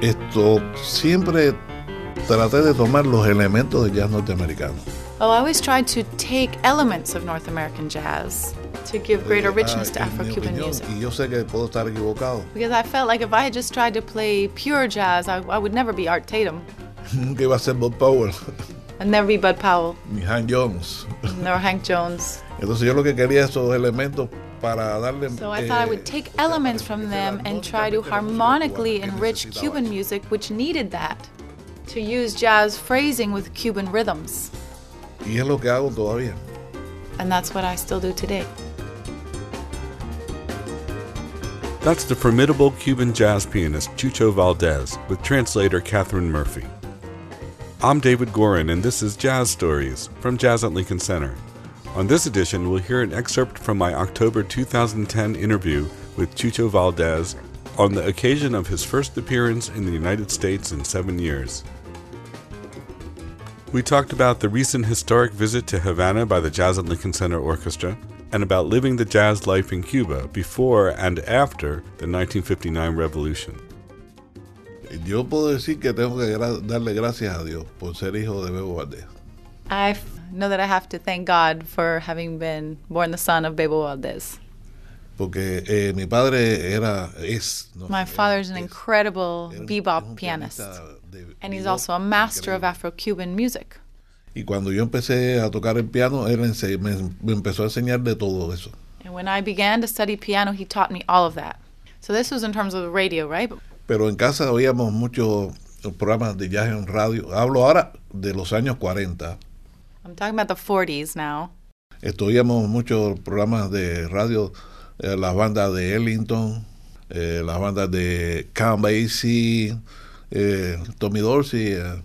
Esto siempre traté de tomar los elementos del jazz norteamericano. Well, I always tried to take elements of North American jazz to give greater richness to Ah, mi Afro-Cuban music. Y yo sé que puedo estar equivocado. Because I felt like if I had just tried to play pure jazz, I, I would never be Art Tatum. Nunca iba a ser Bob Powell, I'd never be Bud Powell, ni Hank Jones. nor Hank Jones. Entonces yo lo que quería esos elementos para darle... So I thought I eh, would take elements from them and try to harmonically enrich Cuban music, which needed that. To use jazz phrasing with Cuban rhythms. Y es lo que hago todavía. And that's what I still do today. That's the formidable Cuban jazz pianist Chucho Valdez with translator Catherine Murphy. I'm David Gorin, and this is Jazz Stories from Jazz at Lincoln Center. On this edition, we'll hear an excerpt from my October 2010 interview with Chucho Valdez on the occasion of his first appearance in the United States in seven years. We talked about the recent historic visit to Havana by the Jazz at Lincoln Center Orchestra and about living the jazz life in Cuba before and after the 1959 revolution. Yo puedo decir que tengo que darle gracias a Dios por ser hijo de Bebo Valdés. I know that I have to thank God for having been born the son of Bebo Valdez. Porque eh, mi padre era, es... no My father's an es- incredible un- bebop pianist, de and he's bebop also a master of. Afro-Cuban music. Y cuando yo empecé a tocar el piano, él ense- me, me empezó a enseñar de todo eso. And when I began to study piano, he taught me all of that. So this was in terms of the radio, right? Pero en casa oíamos muchos programas de jazz en radio. Hablo ahora de los años 40. I'm talking about the 40s now. Esto, oíamos muchos programas de radio, eh, las bandas de Ellington, eh, las bandas de Count Basie, eh, Tommy Dorsey, eh,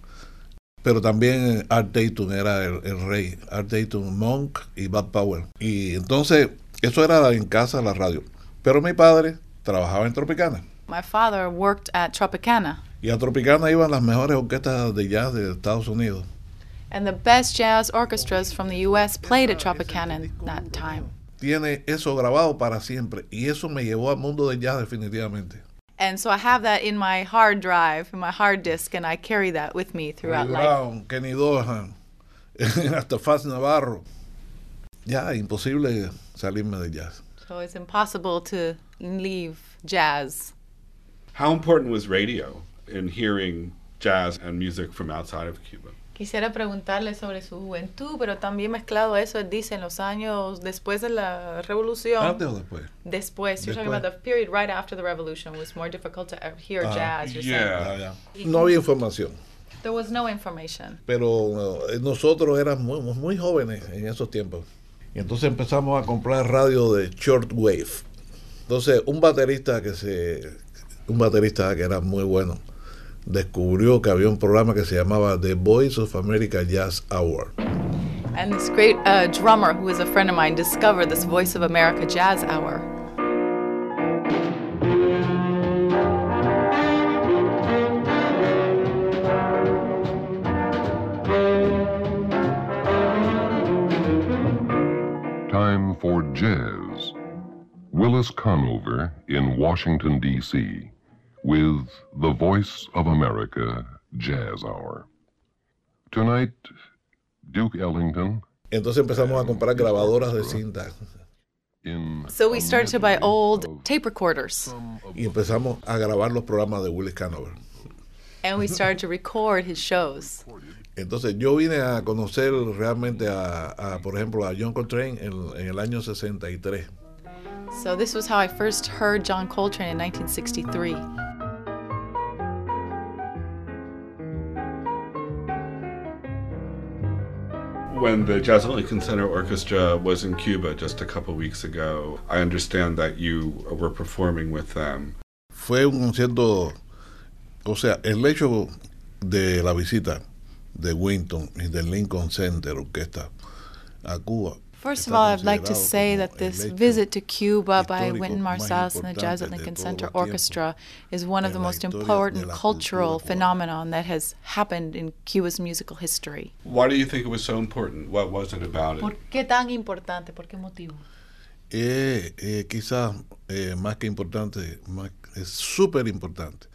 pero también eh, Art Tatum era el, el rey, Art Tatum, Monk y Bud Powell. Y entonces, eso era en casa la radio. Pero mi padre trabajaba en Tropicana. My father worked at Tropicana, Y a Tropicana iban las mejores orquestas de jazz de Estados Unidos. And the best jazz orchestras from the U.S. played at Tropicana that time. Tiene eso grabado para siempre. Y eso me llevó al mundo del jazz definitivamente. And so I have that in my hard drive, in my hard disk, and I carry that with me throughout Ray life. Brown, Kenny Dorham, hasta Fats Navarro. Ya, imposible salirme de jazz. So it's impossible to leave jazz. How important was radio in hearing jazz and music from outside of Cuba? Quisiera preguntarle sobre su juventud, pero también mezclado a eso, él dice en los años después de la revolución. ¿Antes o después? Después, you're talking about the period right after the revolution was more difficult to hear Ah, jazz. You're yeah. Ya. No había información. there was no information. Pero eh, nosotros éramos muy, muy jóvenes en esos tiempos. Y entonces empezamos a comprar radio de shortwave. Entonces, un baterista que se. Un baterista que era muy bueno descubrió que había un programa que se llamaba The Voice of America Jazz Hour. And this great uh, drummer, who is a friend of mine, discovered this Voice of America Jazz Hour. Time for jazz. Willis Conover in Washington, D.C., with the Voice of America Jazz Hour. Tonight, Duke Ellington Entonces empezamos a comprar grabadoras de cinta. So we started to buy old tape recorders, y empezamos a grabar los programas de Willis Conover. and we started to record his shows. Entonces yo vine a conocer realmente a, a, por ejemplo, a John Coltrane en, en el año 63. So this was how I first heard John Coltrane in 1963. When the Jazz Lincoln Center Orchestra was in Cuba just a couple weeks ago, I understand that you were performing with them. Fue un concierto, o sea, el hecho de la visita de Wynton y del Lincoln Center Orquesta a Cuba. First of all, I'd like to say that this visit to Cuba by histórico Wynton Marsalis and the Jazz at Lincoln Center Orchestra is one of the most important cultural cultura phenomenon that has happened in Cuba's musical history. Why do you think it was so important? What was it about it? qué tan importante? ¿Por qué motivo? Eh, eh, quizás eh, más que importante, más- es súper importante,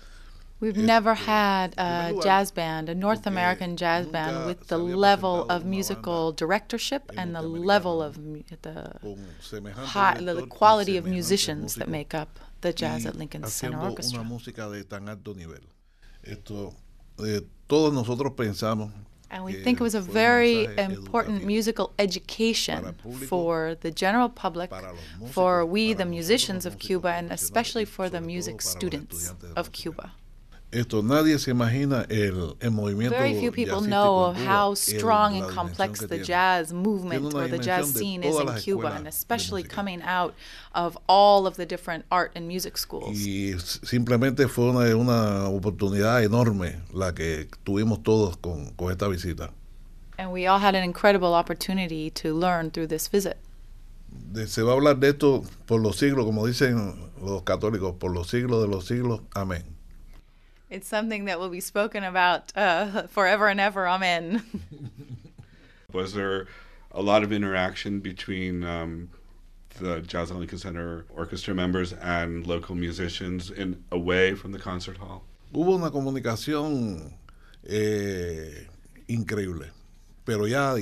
We've never had a jazz band, a North American jazz band, with the level of musical directorship and the level of the high, the quality of musicians that make up the jazz at Lincoln Center Orchestra. una de tan alto nivel. Esto, eh, todos nosotros pensamos And we think it was a very important musical education for the general public, for we, the musicians of Cuba, and especially for the music students of. Cuba. Esto nadie se imagina el, el movimiento Very few people know of how strong and complex the jazz movement or the jazz scene is in Cuba, and especially coming out of all of the different art and music schools. Y simplemente fue una, una oportunidad enorme la que tuvimos todos con, con esta visita. And we all had an incredible opportunity to learn through this visit. Se va a hablar de esto por los siglos, como dicen los católicos, por los siglos de los siglos. Amén. It's something that will be spoken about uh, forever and ever. Amen. Was there a lot of interaction between um, the Jazz at Lincoln Center orchestra members and local musicians in away from the concert hall? Hubo una comunicación eh, increíble, pero ya...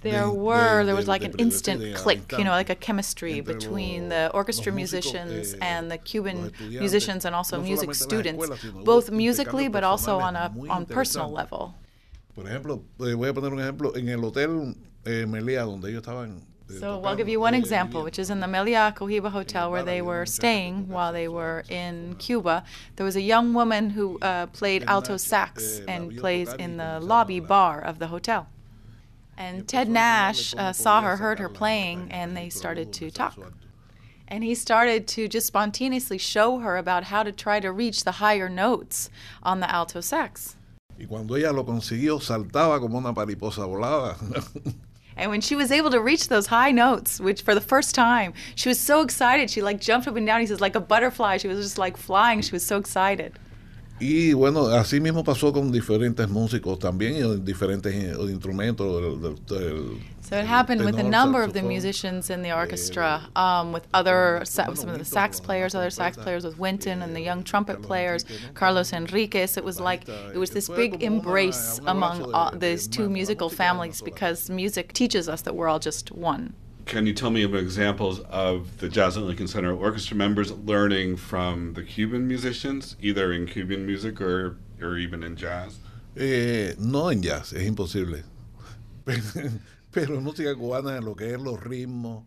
There de- were, de- there was de- like an instant click, you know, like a chemistry between the orchestra musicians eh, and the Cuban musicians and also no music solamente en las students, escuelas, both musically but also on a on personal level. Por ejemplo, eh, voy a poner un ejemplo, en el hotel eh, Meliá, donde ellos estaban... eh, So I'll give you one eh, example, which is in the Melia Cohiba Hotel where they were staying while they were in. Cuba. There was a young woman who uh, played alto sax and plays in the lobby bar of the hotel. And Ted empezó a enseñarle Nash uh, saw her, heard her playing, and they started to talk. And he started to just spontaneously show her about how to try to reach the higher notes on the alto sax. Y cuando ella lo consiguió, saltaba como una mariposa volada. And when she was able to reach those high notes, which for the first time, she was so excited. She like jumped up and down. He says like a butterfly. She was just like flying. She was so excited. Y bueno, así mismo pasó con diferentes músicos también y diferentes eh, instrumentos. del- del- So it happened with a number of the musicians in the orchestra, um, with other sa- some of the sax players, other sax players with Wynton and the young trumpet players. Carlos Henriquez. It was like it was this big embrace among all, these two musical música es una families because music teaches us that we're all just one. Can you tell me of examples of the Jazz at Lincoln Center orchestra members learning from the Cuban musicians, either in Cuban music or, or even in jazz? Eh, no en jazz, es imposible. Pero música cubana, lo que es los ritmos.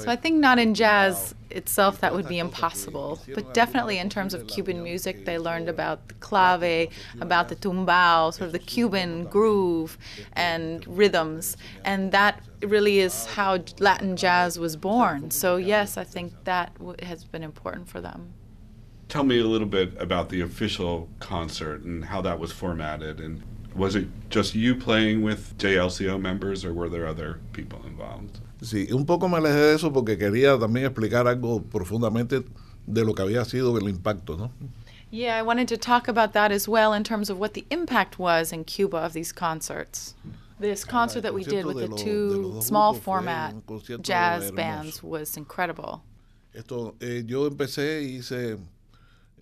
So I think not in jazz itself that would be impossible, but definitely in terms of Cuban music, they learned about the clave, about the tumbao, sort of the Cuban groove and rhythms, and that really is how Latin jazz was born. So yes, I think that w- has been important for them. Tell me a little bit about the official concert and how that was formatted. And was it just you playing with JLCO members, or were there other people involved? Sí, un poco me alejé de eso porque quería también explicar algo profundamente de lo que había sido el impacto, ¿no? Yeah, I wanted to talk about that as well in terms of what the impact was in Cuba of these concerts. This concert that we did with the concierto de lo- de two small format jazz bands was incredible. Esto, eh, yo empecé y hice.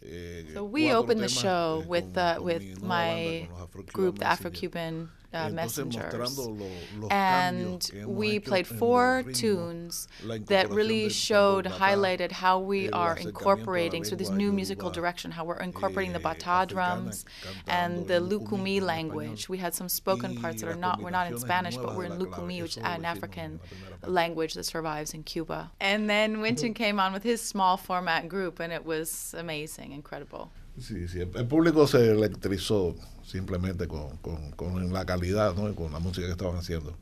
eh, So we opened the show eh, with uh, with my banda, con los Afro-Cuban group, the. Afro-Cuban uh, Entonces, Messengers. mostrando lo- los and cambios que hemos we played four ritmos, tunes that really showed, tambor highlighted how we are acercamiento a la incorporating through this new musical yoruba, direction, how we're incorporating the eh, bata drums and the en Lukumi Lukumi language. We had some spoken parts that are not, we're not in Spanish, but we're in la. Lukumi, which is an African la primera parte. language that survives in Cuba. And then Wynton came on with his small format group, and it was amazing, incredible. Sí, sí, el público se electrizó simplemente con, con, con la calidad, ¿no? Y con la música que estaban haciendo.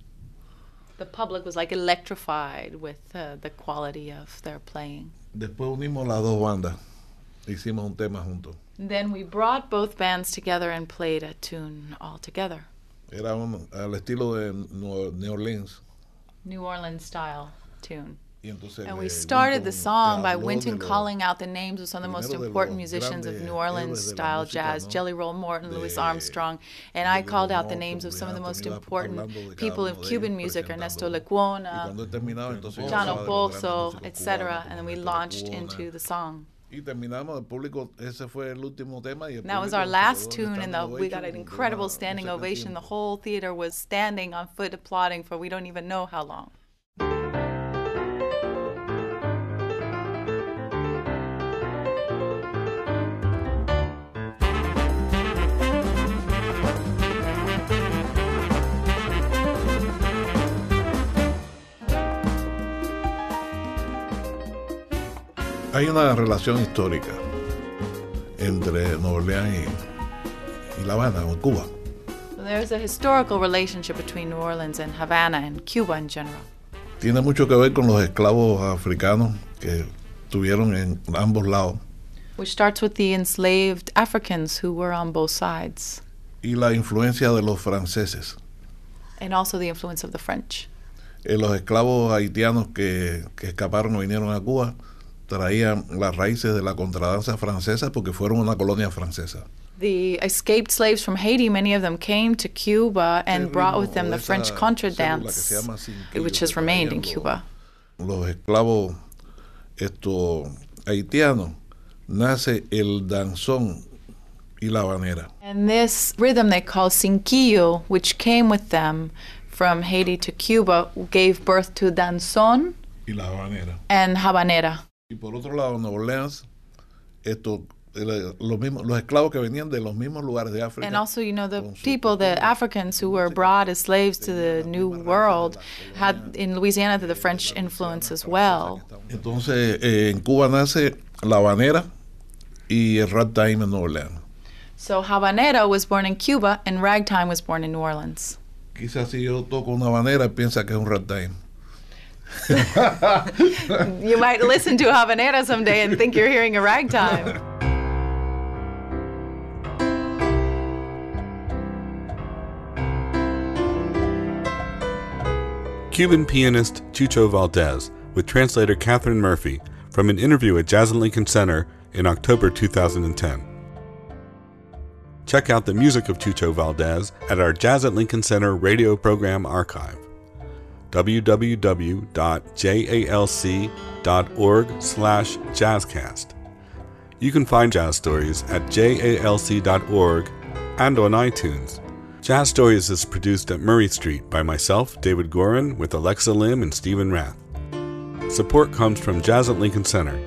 The public was like electrified with uh, the quality of their playing. Después unimos las dos bandas, hicimos un tema juntos. Then we brought both bands together and played a tune all together. Era un, al estilo de New New Orleans. New Orleans style tune. And we started the song by Wynton calling out the names of some of the most important musicians of New Orleans héroes de la style jazz. Jelly Roll Morton, Louis Armstrong, and I called out the names of some of the most important hablando de cada people of Cuban music, Ernesto Lecuona, cuando él terminaba, entonces John hablaba de los grandes Opolso, etc. And then we launched into the song. Y terminamos, el público, ese fue el último tema. Y el that was our last tune, and the, we got an incredible standing ovation. The whole theater was standing on foot applauding for we don't even know how long. Hay una relación histórica entre Nueva Orleans y, y La Habana, o Cuba. So there's a historical relationship between New Orleans and Havana and Cuba in general. Tiene mucho que ver con los esclavos africanos que tuvieron en ambos lados which starts with the enslaved Africans who were on both sides, y la influencia de los franceses. and also the influence of the French. Eh, los esclavos haitianos que, que escaparon o vinieron a Cuba traían las raíces de la contradanza francesa porque fueron una colonia francesa. The escaped slaves from Haiti, many of them came to Cuba and brought with them the French contra célula que dance, se llama cinquillo which has remained in Cuba. Los, esclavos estos haitianos nace el danzón y la habanera. And this rhythm they call cinquillo, which came with them from Haiti to Cuba, gave birth to danzón y la habanera. and habanera. Y por otro lado, Nueva Orleans, esto, los, mismos, los esclavos que venían de los mismos lugares de África. And also, you know, the people, the Africans who were brought as slaves to the New World, had in Louisiana the French influence as well. Entonces, eh, en Cuba nace la habanera y el ragtime en Nueva Orleans. So habanera was born in Cuba, and ragtime was born in New Orleans. Quizás si yo toco una habanera, piensa que es un ragtime. You might listen to habanera someday and think you're hearing a ragtime. Cuban pianist Chucho Valdez with translator Catherine Murphy from an interview at Jazz and Lincoln Center in October 2010. Check out the music of Chucho Valdez at our Jazz at Lincoln Center radio program archive www.jalc.org slash jazzcast. You can find Jazz Stories at jalc.org and on iTunes. Jazz Stories is produced at Murray Street by myself, David Gorin, with Alexa Lim and Stephen Rath. Support comes from Jazz at Lincoln Center.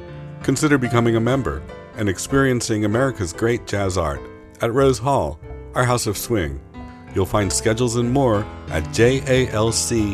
Consider becoming a member and experiencing America's great jazz art at Rose Hall, our house of swing. You'll find schedules and more at jalc.org.